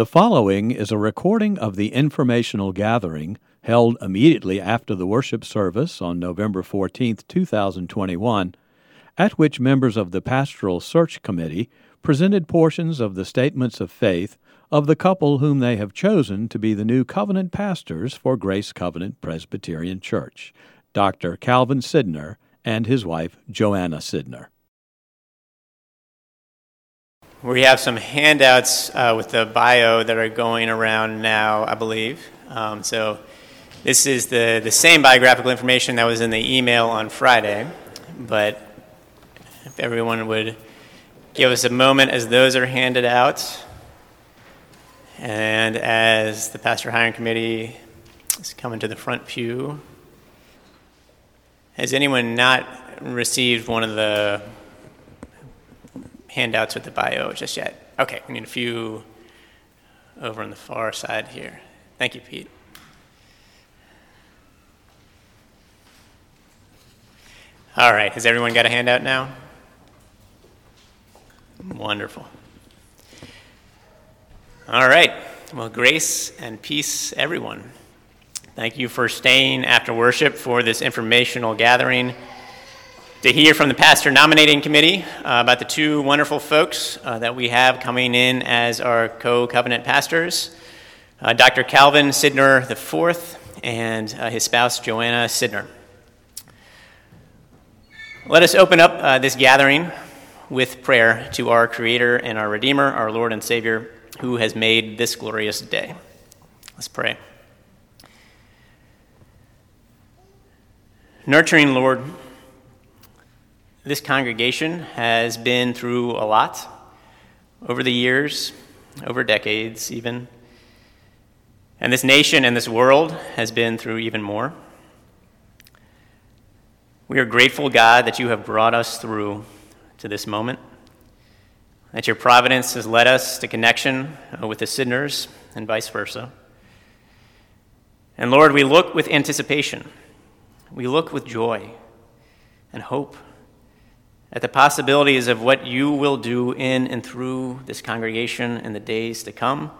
The following is a recording of the informational gathering held immediately after the worship service on November 14, 2021, at which members of the Pastoral Search Committee presented portions of the statements of faith of the couple whom they have chosen to be the new covenant pastors for Grace Covenant Presbyterian Church, Dr. Calvin Sidner and his wife Joanna Sidner. We have some handouts uh, with the bio that are going around now, I believe. Um, so this is the, the same biographical information that was in the email on Friday, but if everyone would give us a moment as those are handed out, and as the pastor hiring committee is coming to the front pew. Has anyone not received one of the handouts with the bio just yet? Okay, we need a few over on the far side here. Thank you, Pete. All right, has everyone got a handout now? Wonderful. All right. Well, grace and peace, everyone. Thank you for staying after worship for this informational gathering to hear from the pastor nominating committee uh, about the two wonderful folks uh, that we have coming in as our co covenant pastors uh, Dr. Calvin Sidner IV and uh, his spouse Joanna Sidner. Let us open up uh, this gathering with prayer to our Creator and our Redeemer, our Lord and Savior, who has made this glorious day. Let's pray. Nurturing Lord, this congregation has been through a lot over the years, over decades even. And this nation and this world has been through even more. We are grateful, God, that you have brought us through to this moment, that your providence has led us to connection uh, with the Sidners and vice versa. And Lord, we look with anticipation, we look with joy and hope at the possibilities of what you will do in and through this congregation in the days to come.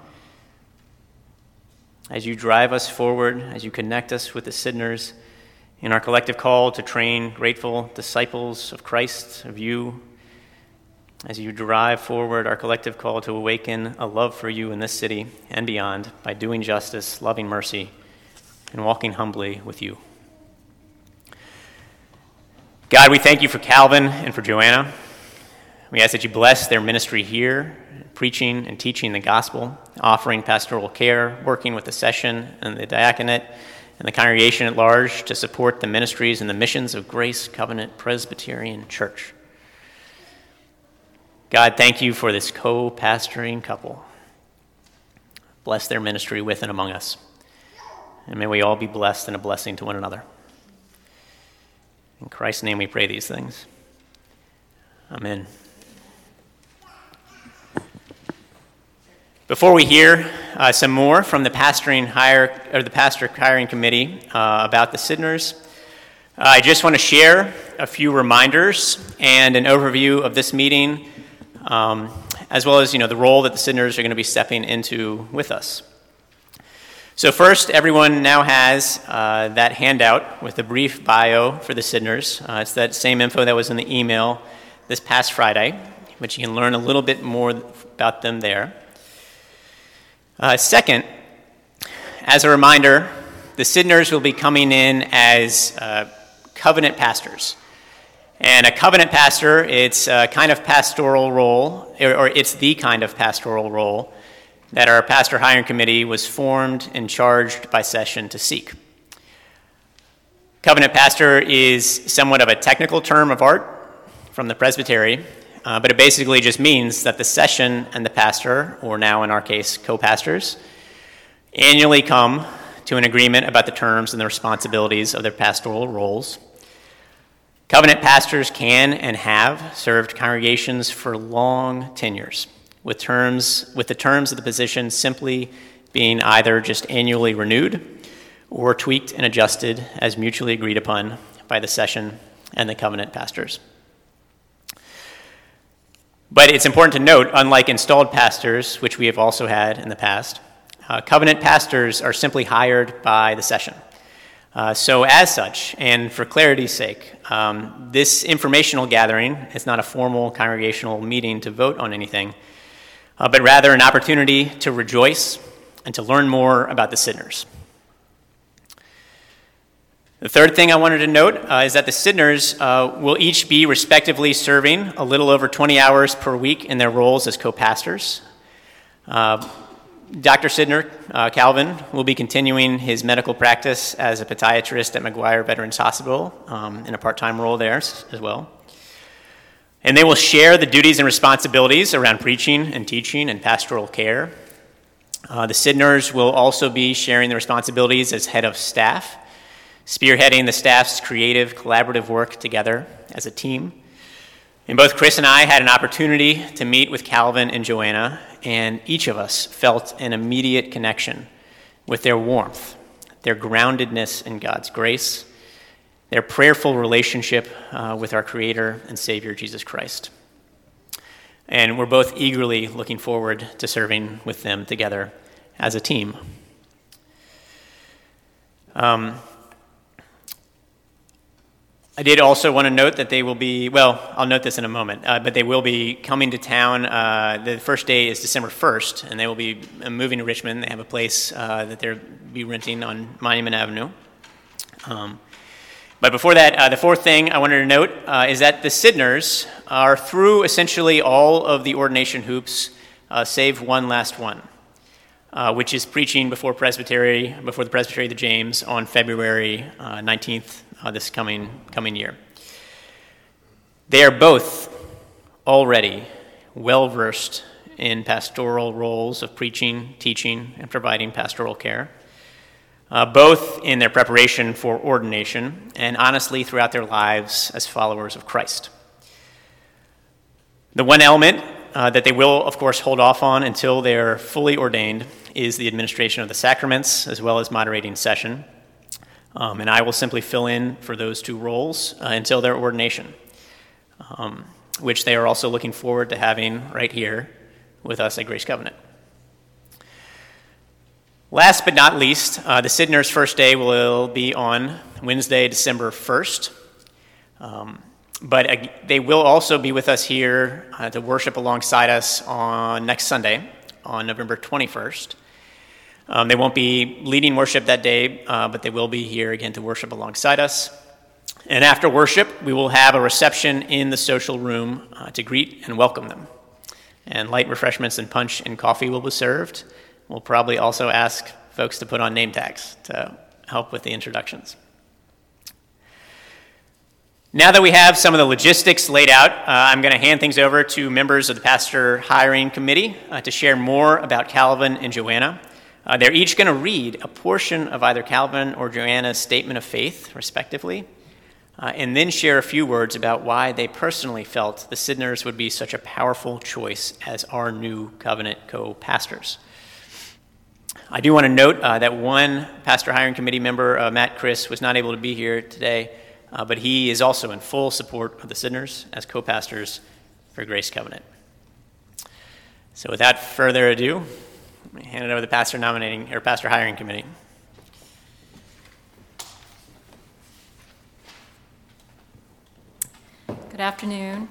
As you drive us forward, as you connect us with the Sidners in our collective call to train grateful disciples of Christ, of you, as you drive forward our collective call to awaken a love for you in this city and beyond by doing justice, loving mercy, and walking humbly with you. God, we thank you for Calvin and for Joanna. We ask that you bless their ministry here, preaching and teaching the gospel, offering pastoral care, working with the session and the diaconate and the congregation at large to support the ministries and the missions of Grace Covenant Presbyterian Church. God, thank you for this co pastoring couple. Bless their ministry with and among us. And may we all be blessed and a blessing to one another. In Christ's name we pray these things. Amen. Before we hear uh, some more from the pastoring hire or the pastor hiring committee uh, about the Sidners, uh, I just want to share a few reminders and an overview of this meeting, um, as well as you know the role that the Sidners are going to be stepping into with us. So, first, everyone now has uh, that handout with a brief bio for the Sidners. Uh, it's that same info that was in the email this past Friday, which you can learn a little bit more about them there. Uh, second, as a reminder, the Sidners will be coming in as uh, covenant pastors. And a covenant pastor, it's a kind of pastoral role, or it's the kind of pastoral role that our pastor hiring committee was formed and charged by session to seek. Covenant pastor is somewhat of a technical term of art from the presbytery, uh, but it basically just means that the session and the pastor, or now in our case, co pastors, annually come to an agreement about the terms and the responsibilities of their pastoral roles. Covenant pastors can and have served congregations for long tenures with terms with the terms of the position simply being either just annually renewed or tweaked and adjusted as mutually agreed upon by the session and the covenant pastors. But it's important to note, unlike installed pastors, which we have also had in the past, uh, covenant pastors are simply hired by the session. Uh, so, as such, and for clarity's sake, um, this informational gathering is not a formal congregational meeting to vote on anything, uh, but rather an opportunity to rejoice and to learn more about the Sidners. The third thing I wanted to note uh, is that the Sidners uh, will each be respectively serving a little over 20 hours per week in their roles as co pastors. Uh, Dr. Sidner, uh, Calvin, will be continuing his medical practice as a podiatrist at McGuire Veterans Hospital um, in a part time role there as well. And they will share the duties and responsibilities around preaching and teaching and pastoral care. Uh, the Sidners will also be sharing the responsibilities as head of staff, spearheading the staff's creative, collaborative work together as a team. And both Chris and I had an opportunity to meet with Calvin and Joanna, and each of us felt an immediate connection with their warmth, their groundedness in God's grace, their prayerful relationship uh, with our Creator and Savior, Jesus Christ. And we're both eagerly looking forward to serving with them together as a team. Um, I did also want to note that they will be, well, I'll note this in a moment, uh, but they will be coming to town. Uh, the first day is December 1st, and they will be uh, moving to Richmond. They have a place uh, that they'll be renting on Monument Avenue. Um, but before that, uh, the fourth thing I wanted to note uh, is that the Sidners are through essentially all of the ordination hoops, save one last one. which is preaching before presbytery, before the presbytery of the James on February 19th uh, this coming, coming year. They are both already well versed in pastoral roles of preaching, teaching, and providing pastoral care, uh, both in their preparation for ordination and honestly throughout their lives as followers of Christ. The one element uh, that they will, of course, hold off on until they're fully ordained is the administration of the sacraments as well as moderating session. Um, and I will simply fill in for those two roles uh, until their ordination, um, which they are also looking forward to having right here with us at Grace Covenant. Last but not least, uh, the Sidner's first day will be on Wednesday, December 1st. Um, but uh, they will also be with us here uh, to worship alongside us on next Sunday, on November 21st. Um, they won't be leading worship that day, uh, but they will be here again to worship alongside us. And after worship, we will have a reception in the social room uh, to greet and welcome them. And light refreshments and punch and coffee will be served. We'll probably also ask folks to put on name tags to help with the introductions. Now that we have some of the logistics laid out, uh, I'm going to hand things over to members of the pastor hiring committee uh, to share more about Calvin and Joanna. Uh, they're each going to read a portion of either Calvin or Joanna's statement of faith, respectively, uh, and then share a few words about why they personally felt the Sidners would be such a powerful choice as our new covenant co pastors. I do want to note uh, that one pastor hiring committee member, uh, Matt Chris, was not able to be here today, uh, but he is also in full support of the Sidners as co pastors for Grace Covenant. So, without further ado, let me hand it over to the pastor nominating or pastor hiring committee. Good afternoon.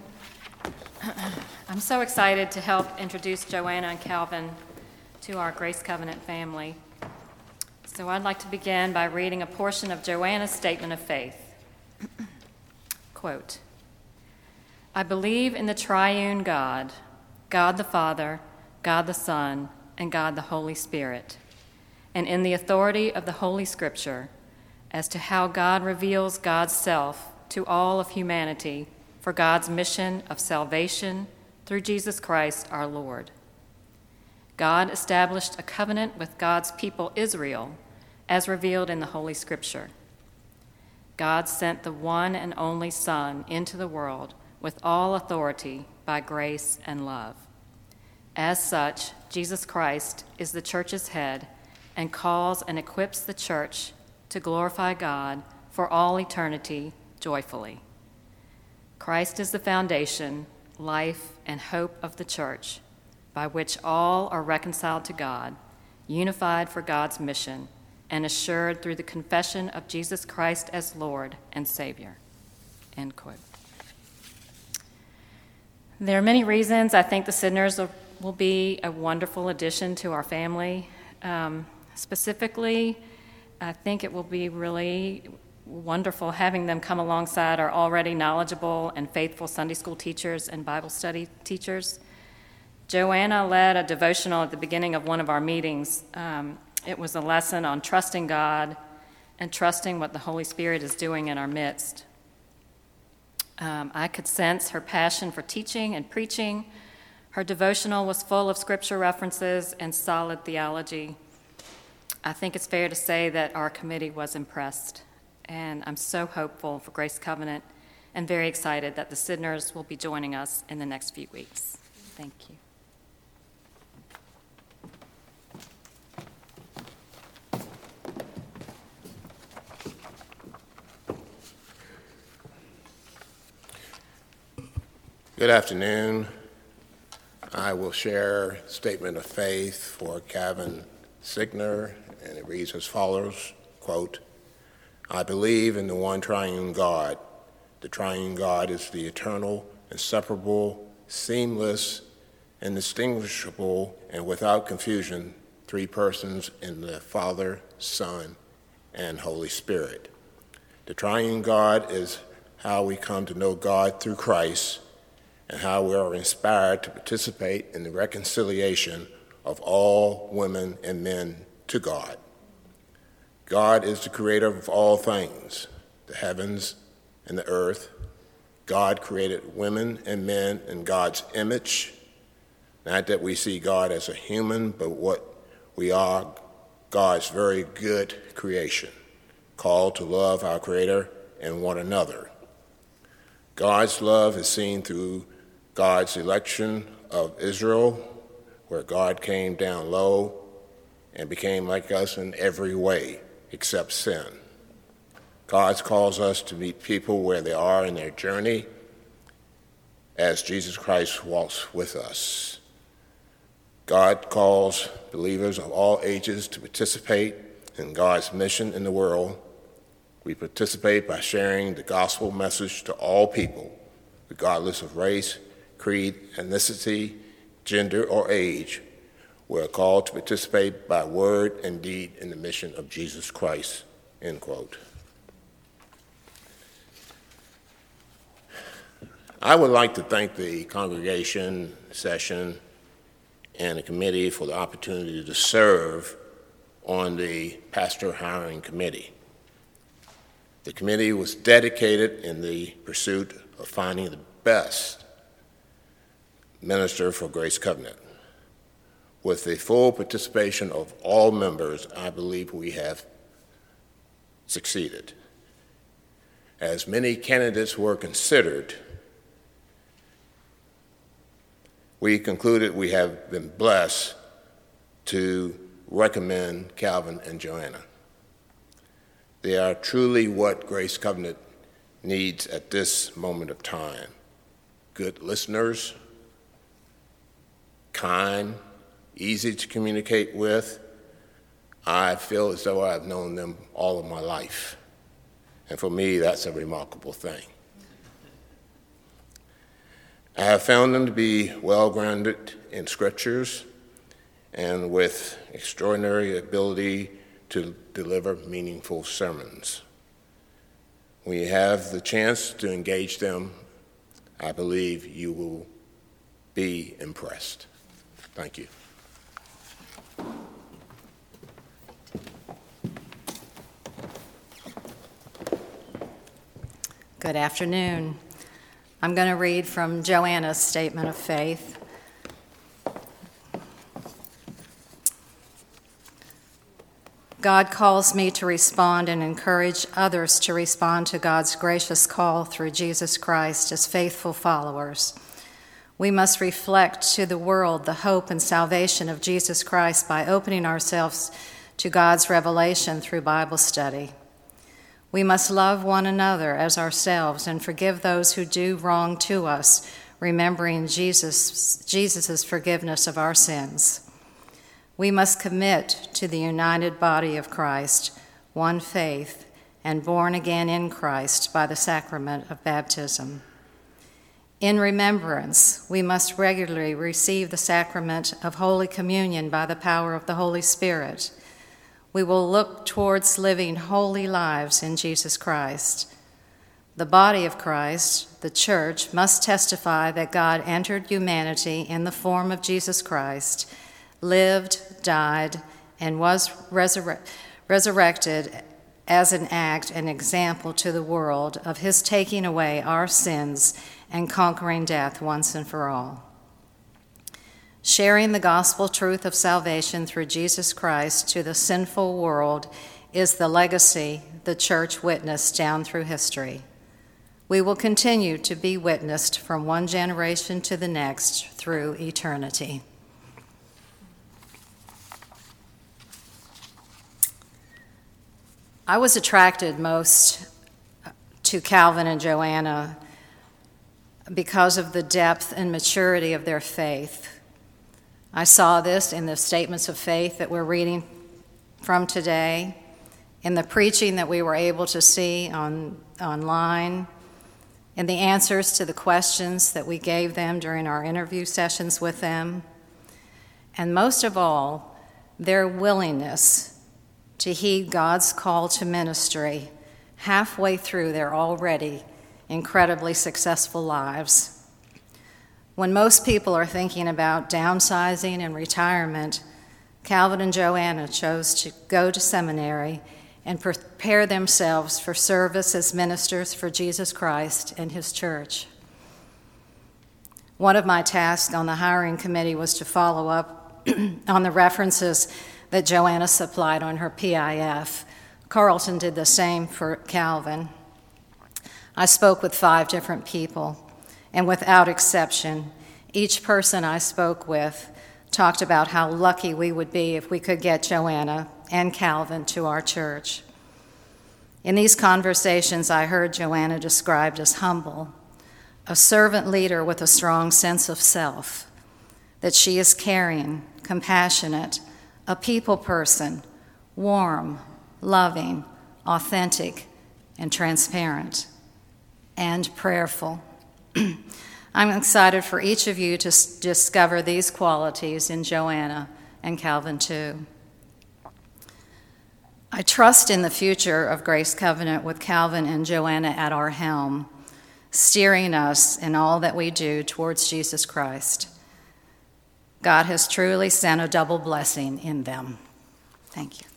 I'm so excited to help introduce Joanna and Calvin to our Grace Covenant family. So I'd like to begin by reading a portion of Joanna's statement of faith. Quote I believe in the triune God, God the Father, God the Son, and God the Holy Spirit, and in the authority of the Holy Scripture as to how God reveals God's self to all of humanity for God's mission of salvation through Jesus Christ our Lord. God established a covenant with God's people Israel as revealed in the Holy Scripture. God sent the one and only Son into the world with all authority by grace and love. As such, Jesus Christ is the church's head and calls and equips the church to glorify God for all eternity joyfully. Christ is the foundation, life, and hope of the church, by which all are reconciled to God, unified for God's mission, and assured through the confession of Jesus Christ as Lord and Savior. End quote. There are many reasons I think the Sidners will be a wonderful addition to our family. Um, specifically, I think it will be really wonderful having them come alongside our already knowledgeable and faithful Sunday school teachers and Bible study teachers. Joanna led a devotional at the beginning of one of our meetings. Um, it was a lesson on trusting God and trusting what the Holy Spirit is doing in our midst. Um, I could sense her passion for teaching and preaching. Her devotional was full of scripture references and solid theology. I think it's fair to say that our committee was impressed, and I'm so hopeful for Grace Covenant and very excited that the Sidners will be joining us in the next few weeks. Thank you. Good afternoon. I will share a statement of faith for Kevin Sidner, and it reads as follows, quote, I believe in the one triune God. The triune God is the eternal, inseparable, seamless, indistinguishable, and without confusion, three persons in the Father, Son, and Holy Spirit. The triune God is how we come to know God through Christ and how we are inspired to participate in the reconciliation of all women and men to God. God is the creator of all things, the heavens and the earth. God created women and men in God's image. Not that we see God as a human, but what we are God's very good creation, called to love our Creator and one another. God's love is seen through God's election of Israel, where God came down low and became like us in every way except sin. God calls us to meet people where they are in their journey as Jesus Christ walks with us. God calls believers of all ages to participate in God's mission in the world. We participate by sharing the gospel message to all people, regardless of race, creed, ethnicity, gender, or age, we are called to participate by word and deed in the mission of Jesus Christ. End quote. I would like to thank the congregation session and the committee for the opportunity to serve on the pastor hiring committee. The committee was dedicated in the pursuit of finding the best minister for Grace Covenant. With the full participation of all members, I believe we have succeeded. As many candidates were considered, we concluded we have been blessed to recommend Calvin and Joanna. They are truly what Grace Covenant needs at this moment of time good listeners kind, easy to communicate with. I feel as though I've known them all of my life. And for me, that's a remarkable thing. I have found them to be well grounded in scriptures and with extraordinary ability to deliver meaningful sermons. When you have the chance to engage them, I believe you will be impressed. Thank you. Good afternoon. I'm going to read from Joanna's statement of faith. God calls me to respond and encourage others to respond to God's gracious call through Jesus Christ as faithful followers. We must reflect to the world the hope and salvation of Jesus Christ by opening ourselves to God's revelation through Bible study. We must love one another as ourselves and forgive those who do wrong to us, remembering Jesus' Jesus's forgiveness of our sins. We must commit to the united body of Christ, one faith, and born again in Christ by the sacrament of baptism. In remembrance, we must regularly receive the sacrament of Holy Communion by the power of the Holy Spirit. We will look towards living holy lives in Jesus Christ. The body of Christ, the church, must testify that God entered humanity in the form of Jesus Christ, lived, died, and was resurre- resurrected as an act, and example to the world of his taking away our sins and conquering death once and for all. Sharing the gospel truth of salvation through Jesus Christ to the sinful world is the legacy the church witnessed down through history. We will continue to be witnessed from one generation to the next through eternity. I was attracted most to Calvin and Joanna because of the depth and maturity of their faith. I saw this in the statements of faith that we're reading from today, in the preaching that we were able to see on, online, in the answers to the questions that we gave them during our interview sessions with them, and most of all, their willingness to heed God's call to ministry halfway through their already incredibly successful lives. When most people are thinking about downsizing and retirement, Calvin and Joanna chose to go to seminary and prepare themselves for service as ministers for Jesus Christ and His church. One of my tasks on the hiring committee was to follow up on the references that Joanna supplied on her PIF. Carlton did the same for Calvin. I spoke with five different people, and without exception, each person I spoke with talked about how lucky we would be if we could get Joanna and Calvin to our church. In these conversations, I heard Joanna described as humble, a servant leader with a strong sense of self, that she is caring, compassionate, a people person, warm, loving, authentic, and transparent and prayerful. I'm excited for each of you to s- discover these qualities in Joanna and Calvin too. I trust in the future of Grace Covenant with Calvin and Joanna at our helm, steering us in all that we do towards Jesus Christ. God has truly sent a double blessing in them. Thank you.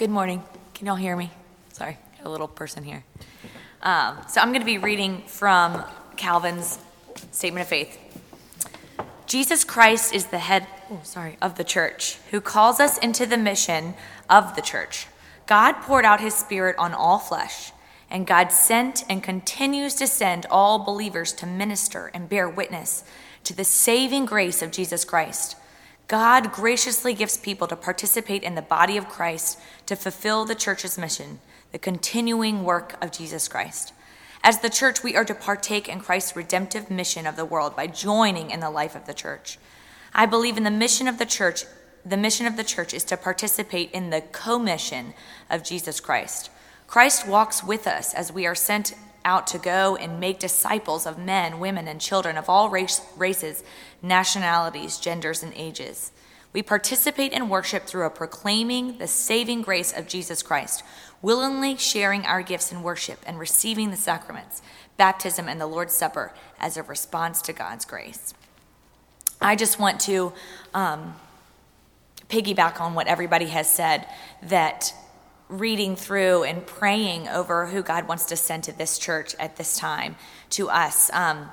Good morning. Can y'all hear me? Sorry, got a little person here. Um, so I'm going to be reading from Calvin's Statement of Faith. Jesus Christ is the head, oh, sorry, of the church, who calls us into the mission of the church. God poured out his spirit on all flesh, and God sent and continues to send all believers to minister and bear witness to the saving grace of Jesus Christ. God graciously gives people to participate in the body of Christ to fulfill the church's mission, the continuing work of Jesus Christ. As the church, we are to partake in Christ's redemptive mission of the world by joining in the life of the church. I believe in the mission of the church. The mission of the church is to participate in the commission of Jesus Christ. Christ walks with us as we are sent out to go and make disciples of men, women, and children of all race, races, nationalities, genders, and ages. We participate in worship through a proclaiming the saving grace of Jesus Christ, willingly sharing our gifts in worship and receiving the sacraments, baptism, and the Lord's Supper as a response to God's grace. I just want to um, piggyback on what everybody has said that reading through and praying over who God wants to send to this church at this time to us. Um,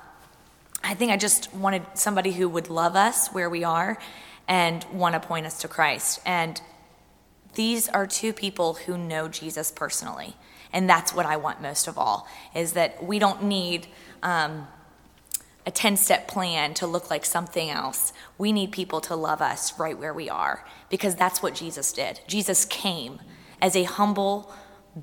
I think I just wanted somebody who would love us where we are and want to point us to Christ. And these are two people who know Jesus personally. And that's what I want most of all, is that we don't need um, a 10 step plan to look like something else. We need people to love us right where we are because that's what Jesus did. Jesus came as a humble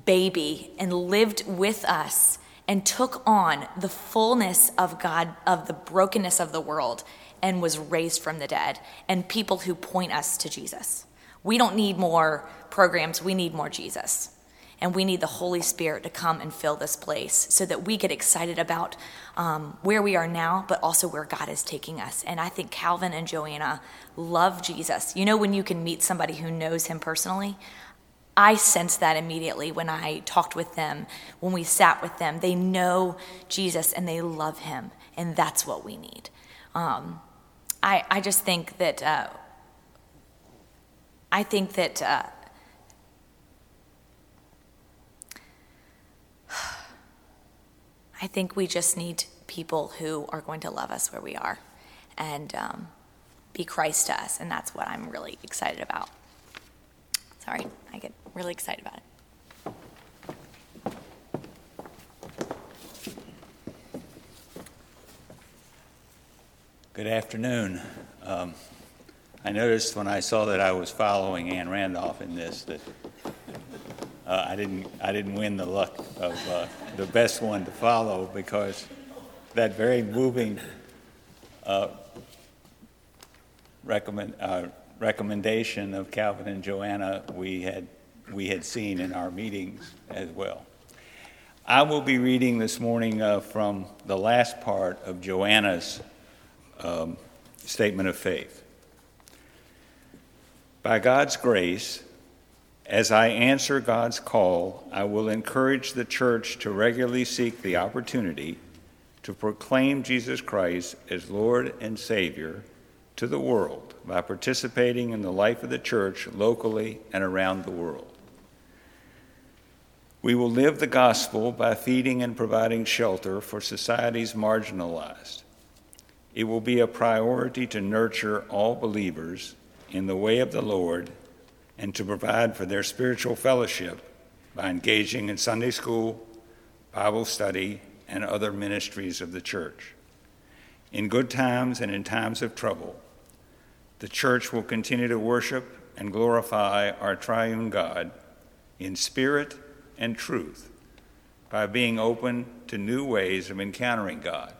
baby and lived with us and took on the fullness of God, of the brokenness of the world, and was raised from the dead, and people who point us to Jesus. We don't need more programs, we need more Jesus. And we need the Holy Spirit to come and fill this place so that we get excited about um, where we are now, but also where God is taking us. And I think Calvin and Joanna love Jesus. You know, when you can meet somebody who knows him personally, I sensed that immediately when I talked with them, when we sat with them. They know Jesus and they love him, and that's what we need. Um, I, I just think that uh, I think that uh, I think we just need people who are going to love us where we are and um, be Christ to us, and that's what I'm really excited about. Sorry, I get really excited about it. Good afternoon. Um, I noticed when I saw that I was following Ann Randolph in this that uh, I didn't I didn't win the luck of uh, the best one to follow because that very moving uh, recommend, uh, recommendation of Calvin and Joanna we had we had seen in our meetings as well. I will be reading this morning uh, from the last part of Joanna's um, statement of faith. By God's grace, as I answer God's call, I will encourage the church to regularly seek the opportunity to proclaim Jesus Christ as Lord and Savior to the world by participating in the life of the church locally and around the world. We will live the gospel by feeding and providing shelter for societies marginalized. It will be a priority to nurture all believers in the way of the Lord and to provide for their spiritual fellowship by engaging in Sunday school, Bible study, and other ministries of the church. In good times and in times of trouble, the church will continue to worship and glorify our triune God in spirit and truth by being open to new ways of encountering God.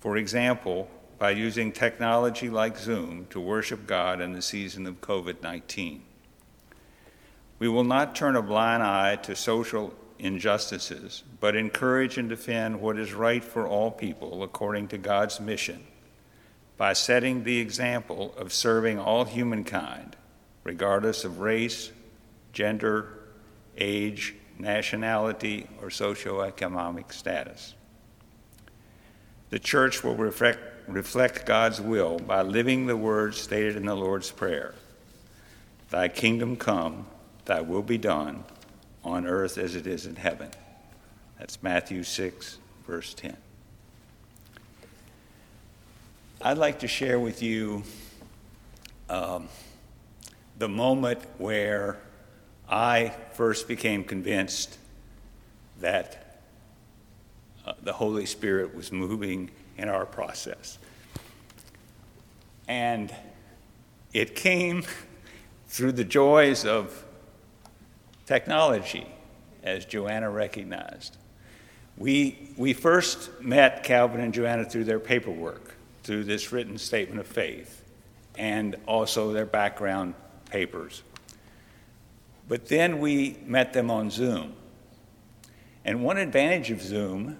For example, by using technology like Zoom to worship God in the season of COVID 19. We will not turn a blind eye to social injustices, but encourage and defend what is right for all people according to God's mission by setting the example of serving all humankind, regardless of race, gender, age, nationality, or socioeconomic status. The church will reflect, reflect God's will by living the words stated in the Lord's Prayer Thy kingdom come Thy will be done on earth as it is in heaven. That's Matthew 6, verse 10. I'd like to share with you um, the moment where I first became convinced that uh, the Holy Spirit was moving in our process. And it came through the joys of technology, as Joanna recognized. We, we first met Calvin and Joanna through their paperwork, through this written statement of faith, and also their background papers. But then we met them on Zoom. And one advantage of Zoom,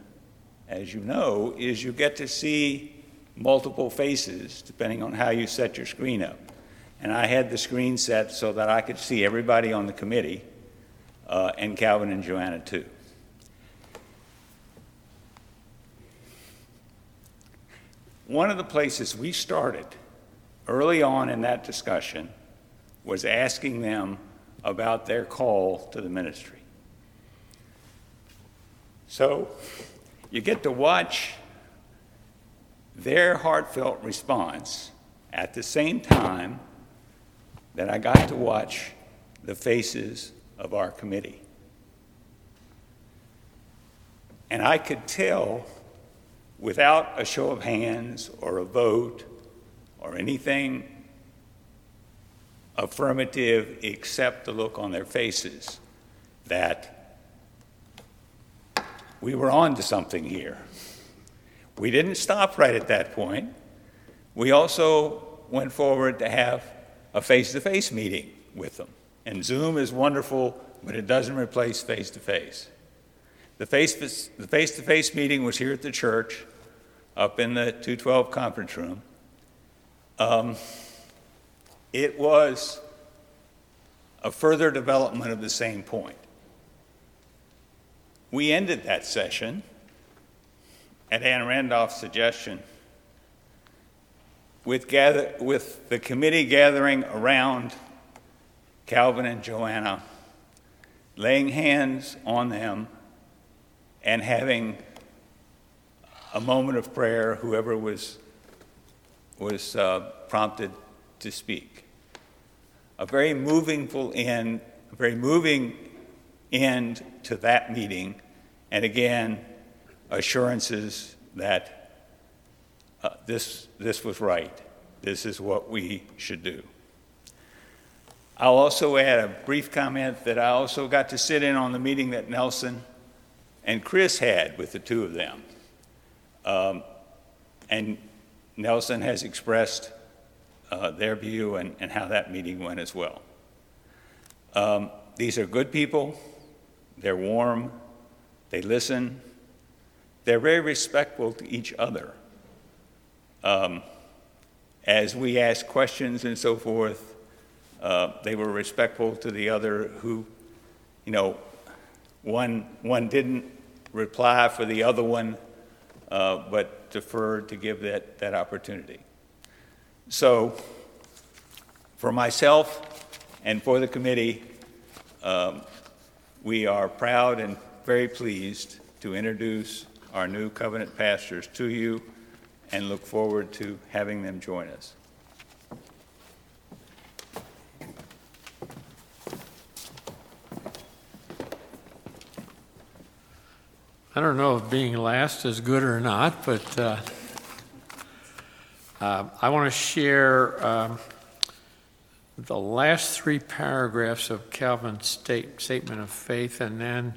as you know, is you get to see multiple faces depending on how you set your screen up. And I had the screen set so that I could see everybody on the committee uh, and Calvin and Joanna too. One of the places we started early on in that discussion was asking them about their call to the ministry. So you get to watch their heartfelt response at the same time that I got to watch the faces of our committee. And I could tell without a show of hands or a vote or anything affirmative except the look on their faces that we were on to something here. We didn't stop right at that point. We also went forward to have a face to face meeting with them. And Zoom is wonderful, but it doesn't replace face to face. The face to face meeting was here at the church, up in the 212 conference room. Um, it was a further development of the same point. We ended that session at Ann Randolph's suggestion with, gather, with the committee gathering around Calvin and Joanna, laying hands on them, and having a moment of prayer, whoever was, was uh, prompted to speak. A very moving end, a very moving end to that meeting, and again, assurances that uh, this, this was right. This is what we should do. I'll also add a brief comment that I also got to sit in on the meeting that Nelson and Chris had with the two of them. Um, and Nelson has expressed uh, their view and, and, how that meeting went as well. Um, these are good people, they're warm, they listen, they're very respectful to each other. Um, as we asked questions and so forth, uh, they were respectful to the other who, you know, one, one didn't reply for the other one, uh, but deferred to give that, that opportunity. So, for myself and for the committee, um, we are proud and very pleased to introduce our new covenant pastors to you and look forward to having them join us. I don't know if being last is good or not, but uh, uh, I want to share um, the last three paragraphs of Calvin's state, statement of faith and then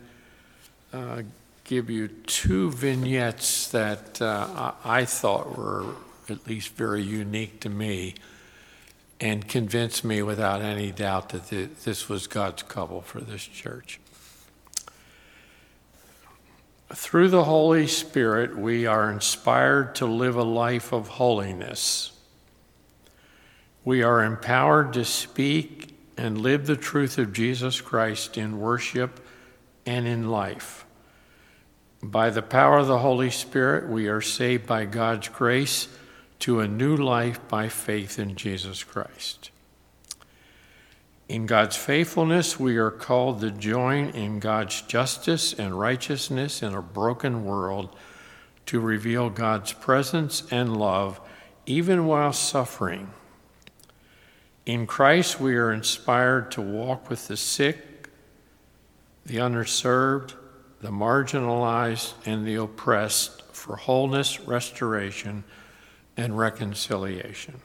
uh, give you two vignettes that uh, I thought were at least very unique to me and convinced me without any doubt that this was God's couple for this church. Through the Holy Spirit, we are inspired to live a life of holiness. We are empowered to speak and live the truth of Jesus Christ in worship and in life. By the power of the Holy Spirit, we are saved by God's grace to a new life by faith in Jesus Christ. In God's faithfulness, we are called to join in God's justice and righteousness in a broken world to reveal God's presence and love even while suffering. In Christ, we are inspired to walk with the sick, the underserved, the marginalized, and the oppressed for wholeness, restoration, and reconciliation.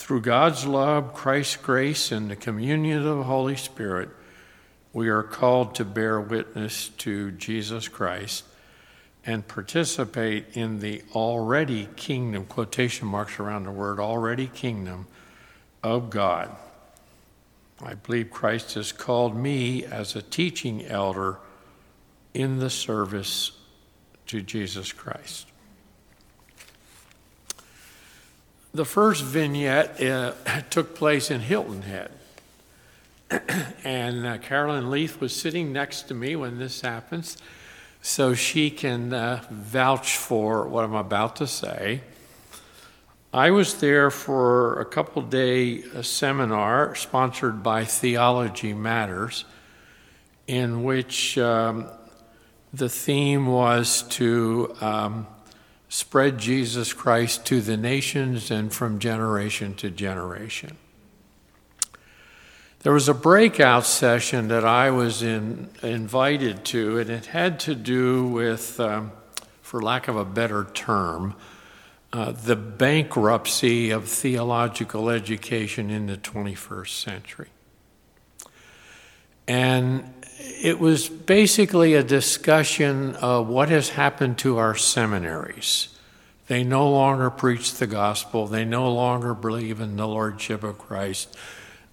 Through God's love, Christ's grace, and the communion of the Holy Spirit, we are called to bear witness to Jesus Christ and participate in the already kingdom, quotation marks around the word already kingdom of God. I believe Christ has called me as a teaching elder in the service to Jesus Christ. The first vignette uh, took place in Hilton Head. and uh, Carolyn Leith was sitting next to me when this happens, so she can uh, vouch for what I'm about to say. I was there for a couple day uh, seminar sponsored by Theology Matters, in which um, the theme was to um, spread Jesus Christ to the nations and from generation to generation. There was a breakout session that I was in, invited to, and it had to do with, um, for lack of a better term, uh, the bankruptcy of theological education in the 21st century. And it was basically a discussion of what has happened to our seminaries. They no longer preach the gospel. They no longer believe in the Lordship of Christ.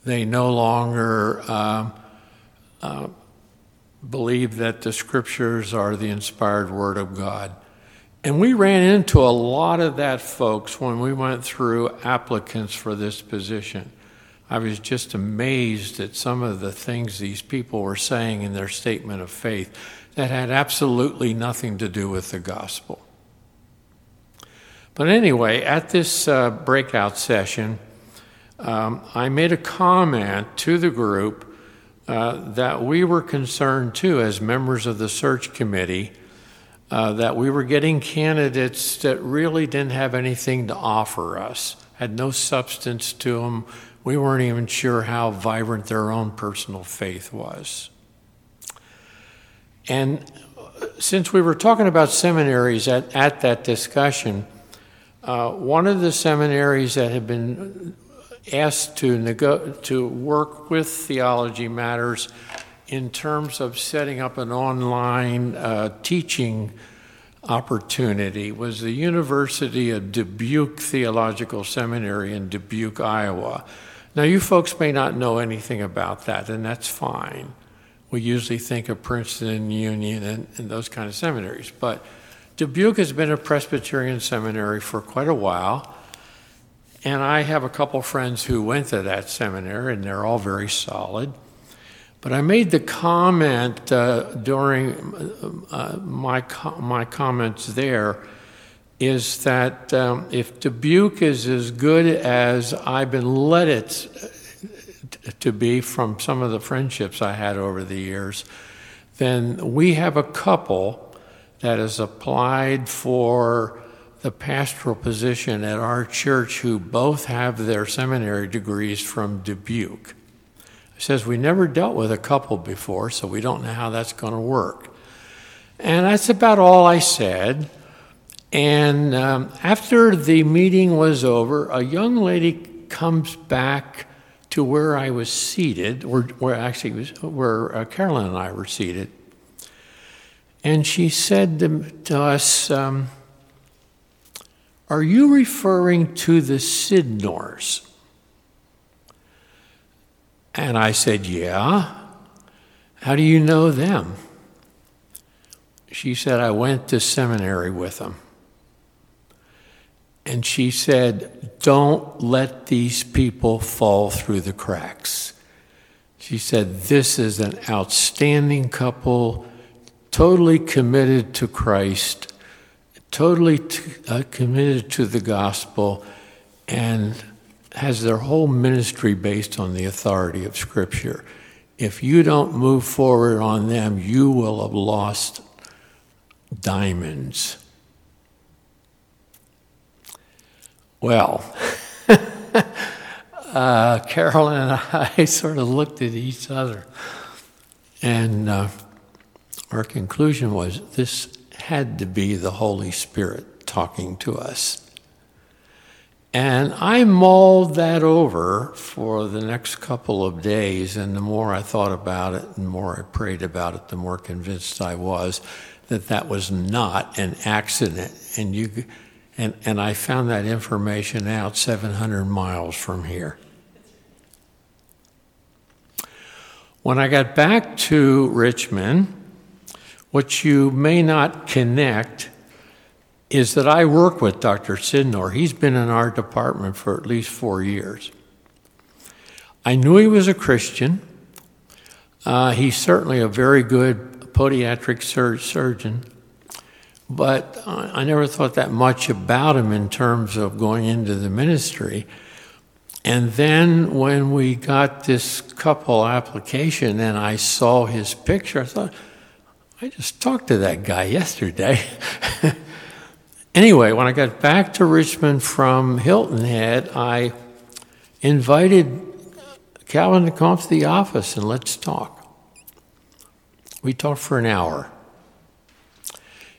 They no longer uh, uh, believe that the scriptures are the inspired word of God. And we ran into a lot of that, folks, when we went through applicants for this position. I was just amazed at some of the things these people were saying in their statement of faith that had absolutely nothing to do with the gospel. But anyway, at this uh, breakout session, um, I made a comment to the group uh, that we were concerned too, as members of the search committee, uh, that we were getting candidates that really didn't have anything to offer us, had no substance to them we weren't even sure how vibrant their own personal faith was. And since we were talking about seminaries at, at that discussion, uh, one of the seminaries that had been asked to, to work with Theology Matters in terms of setting up an online uh, teaching opportunity was the University of Dubuque Theological Seminary in Dubuque, Iowa. Now, you folks may not know anything about that, and that's fine. We usually think of Princeton, Union, and, and those kind of seminaries. But Dubuque has been a Presbyterian seminary for quite a while. And I have a couple friends who went to that seminary, and they're all very solid. But I made the comment uh, during uh, my, co- my comments there is that um, if Dubuque is as good as I've been led it uh, to be from some of the friendships I had over the years, then we have a couple that has applied for the pastoral position at our church who both have their seminary degrees from Dubuque. It says we never dealt with a couple before, so we don't know how that's going to work. And that's about all I said. And um, after the meeting was over, a young lady comes back to where I was seated, or where actually was where uh, Carolyn and I were seated, and she said to, to us, um, "Are you referring to the Sidners?" And I said, "Yeah." How do you know them? She said, I went to seminary with them. And she said, Don't let these people fall through the cracks. She said, This is an outstanding couple, totally committed to Christ, totally t- uh, committed to the gospel, and has their whole ministry based on the authority of Scripture. If you don't move forward on them, you will have lost diamonds. Well, uh, Carolyn and I sort of looked at each other, and uh, our conclusion was this had to be the Holy Spirit talking to us. And I mulled that over for the next couple of days, and the more I thought about it, and the more I prayed about it, the more convinced I was that that was not an accident. And you and, and I found that information out 700 miles from here. When I got back to Richmond, what you may not connect is that I work with Dr. Sidner. He's been in our department for at least four years. I knew he was a Christian. Uh, he's certainly a very good podiatric sur- surgeon. But I never thought that much about him in terms of going into the ministry. And then when we got this couple application and I saw his picture, I thought, I just talked to that guy yesterday. anyway, when I got back to Richmond from Hilton Head, I invited Calvin to come to the office and let's talk. We talked for an hour.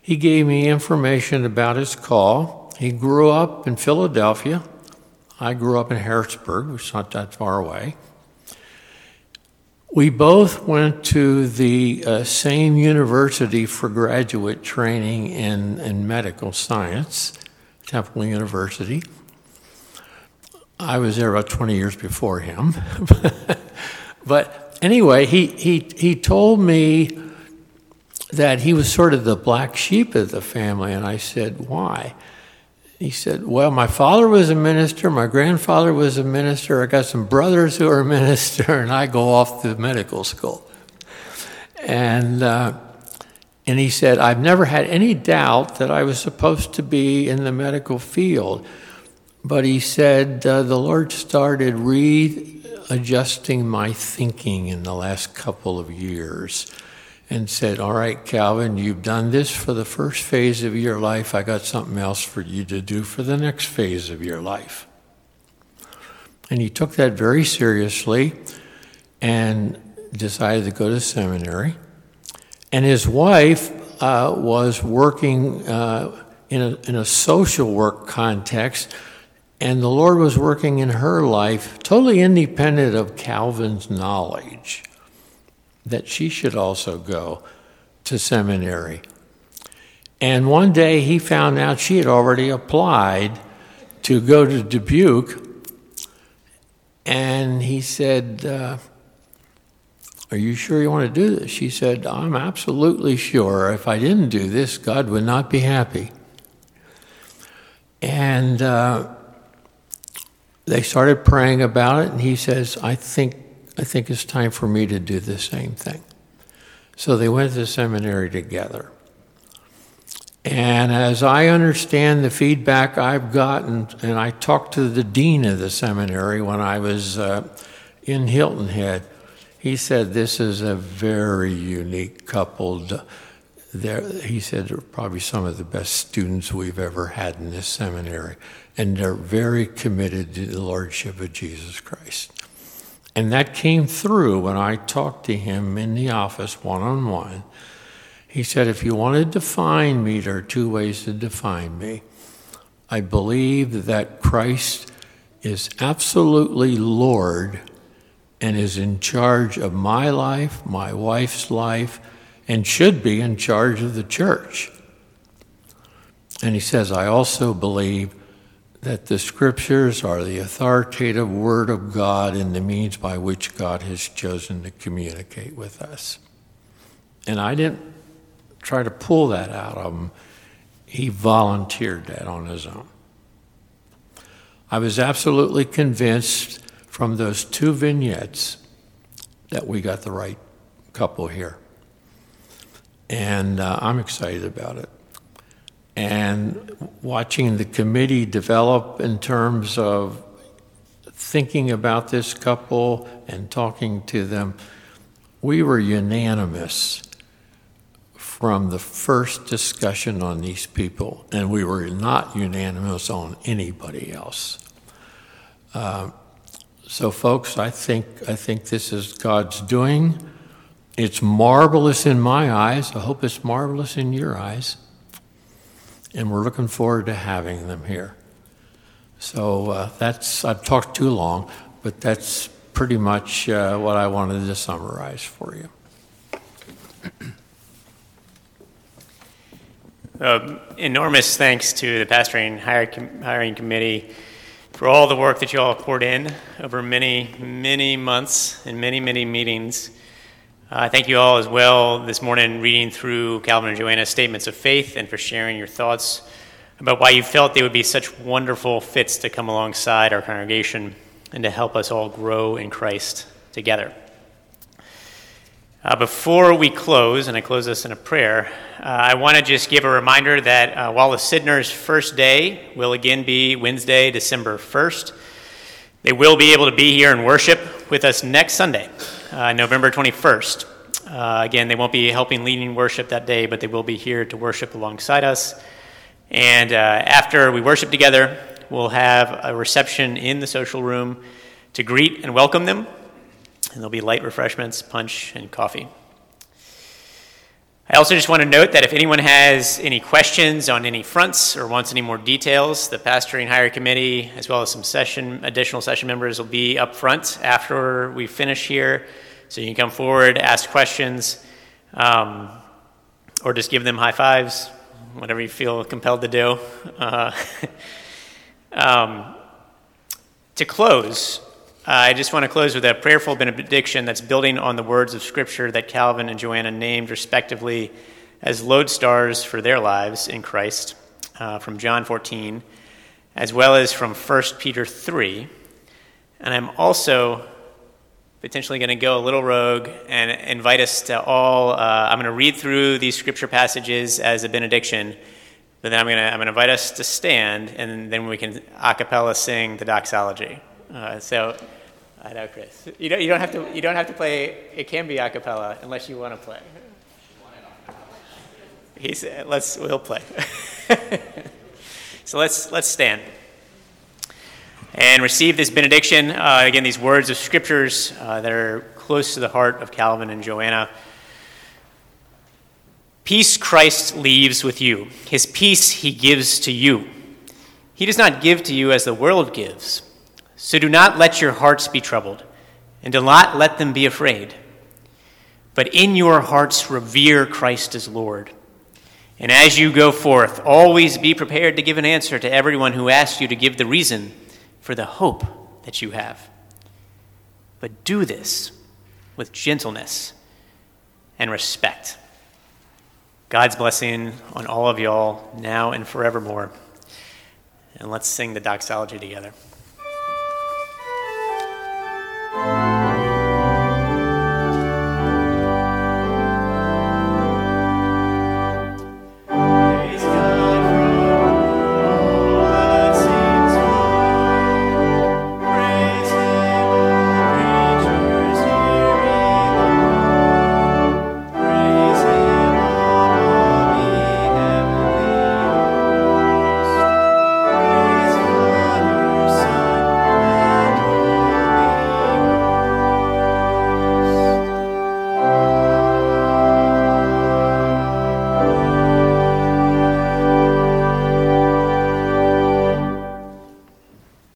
He gave me information about his call. He grew up in Philadelphia. I grew up in Harrisburg, which is not that far away. We both went to the uh, same university for graduate training in, in medical science, Temple University. I was there about 20 years before him. but anyway, he, he, he told me that he was sort of the black sheep of the family, and I said, Why? He said, Well, my father was a minister, my grandfather was a minister, I got some brothers who are a minister, and I go off to medical school. And, uh, and he said, I've never had any doubt that I was supposed to be in the medical field. But he said, uh, the Lord started readjusting my thinking in the last couple of years and said, All right, Calvin, you've done this for the first phase of your life. I got something else for you to do for the next phase of your life. And he took that very seriously and decided to go to seminary. And his wife uh, was working uh, in, a, in a social work context, and the Lord was working in her life totally independent of Calvin's knowledge that she should also go to seminary. And one day he found out she had already applied to go to Dubuque. And he said, uh, Are you sure you want to do this? She said, I'm absolutely sure. If I didn't do this, God would not be happy. And uh, they started praying about it, and he says, I think I think it's time for me to do the same thing. So they went to seminary together. And as I understand the feedback I've gotten, and I talked to the dean of the seminary when I was uh, in Hilton Head, he said this is a very unique couple. There, he said they're probably some of the best students we've ever had in this seminary, and they're very committed to the Lordship of Jesus Christ. And that came through when I talked to him in the office one on one. He said, If you want to define me, there are two ways to define me. I believe that Christ is absolutely Lord and is in charge of my life, my wife's life, and should be in charge of the church. And he says, I also believe that the scriptures are the authoritative word of God and the means by which God has chosen to communicate with us. And I didn't try to pull that out of him, he volunteered that on his own. I was absolutely convinced from those two vignettes that we got the right couple here. And uh, I'm excited about it and watching the committee develop in terms of thinking about this couple and talking to them, we were unanimous from the first discussion on these people, and we were not unanimous on anybody else. Uh, so, folks, I think I think this is God's doing. It's marvelous in my eyes. I hope it's marvelous in your eyes and we're looking forward to having them here. So uh, that's, I've talked too long, but that's pretty much uh, what I wanted to summarize for you. Uh, enormous thanks to the pastoring hiring committee for all the work that you all poured in over many, many months and many, many meetings. Uh, thank you all as well this morning reading through Calvin and Joanna's statements of faith and for sharing your thoughts about why you felt they would be such wonderful fits to come alongside our congregation and to help us all grow in Christ together. Uh, before we close, and I close this in a prayer, uh, I want to just give a reminder that uh, while the Sidners' first day will again be Wednesday, December 1st, they will be able to be here and worship with us next Sunday uh, November 21st. Uh, again, they won't be helping leading worship that day, but they will be here to worship alongside us. And uh, after we worship together, we'll have a reception in the social room to greet and welcome them. And there'll be light refreshments, punch, and coffee. I also just want to note that if anyone has any questions on any fronts or wants any more details, the pastoring hire committee, as well as some session additional session members, will be up front after we finish here so you can come forward, ask questions, um, or just give them high fives, whatever you feel compelled to do. Uh, um, to close, I just want to close with a prayerful benediction that's building on the words of Scripture that Calvin and Joanna named respectively as lodestars for their lives in Christ uh, from John 14, as well as from 1 Peter 3. And I'm also potentially going to go a little rogue and invite us to all. Uh, I'm going to read through these scripture passages as a benediction, but then I'm going to, I'm going to invite us to stand, and then we can a cappella sing the doxology. Uh, so, I know, Chris. You don't, you don't have to. You don't have to play. It can be a cappella unless you want to play. He said, "Let's. We'll play." so let's let's stand and receive this benediction. Uh, again, these words of scriptures uh, that are close to the heart of Calvin and Joanna. Peace Christ leaves with you. His peace he gives to you. He does not give to you as the world gives. So do not let your hearts be troubled, and do not let them be afraid. But in your hearts revere Christ as Lord. And as you go forth, always be prepared to give an answer to everyone who asks you to give the reason for the hope that you have. But do this with gentleness and respect. God's blessing on all of y'all now and forevermore. And let's sing the doxology together.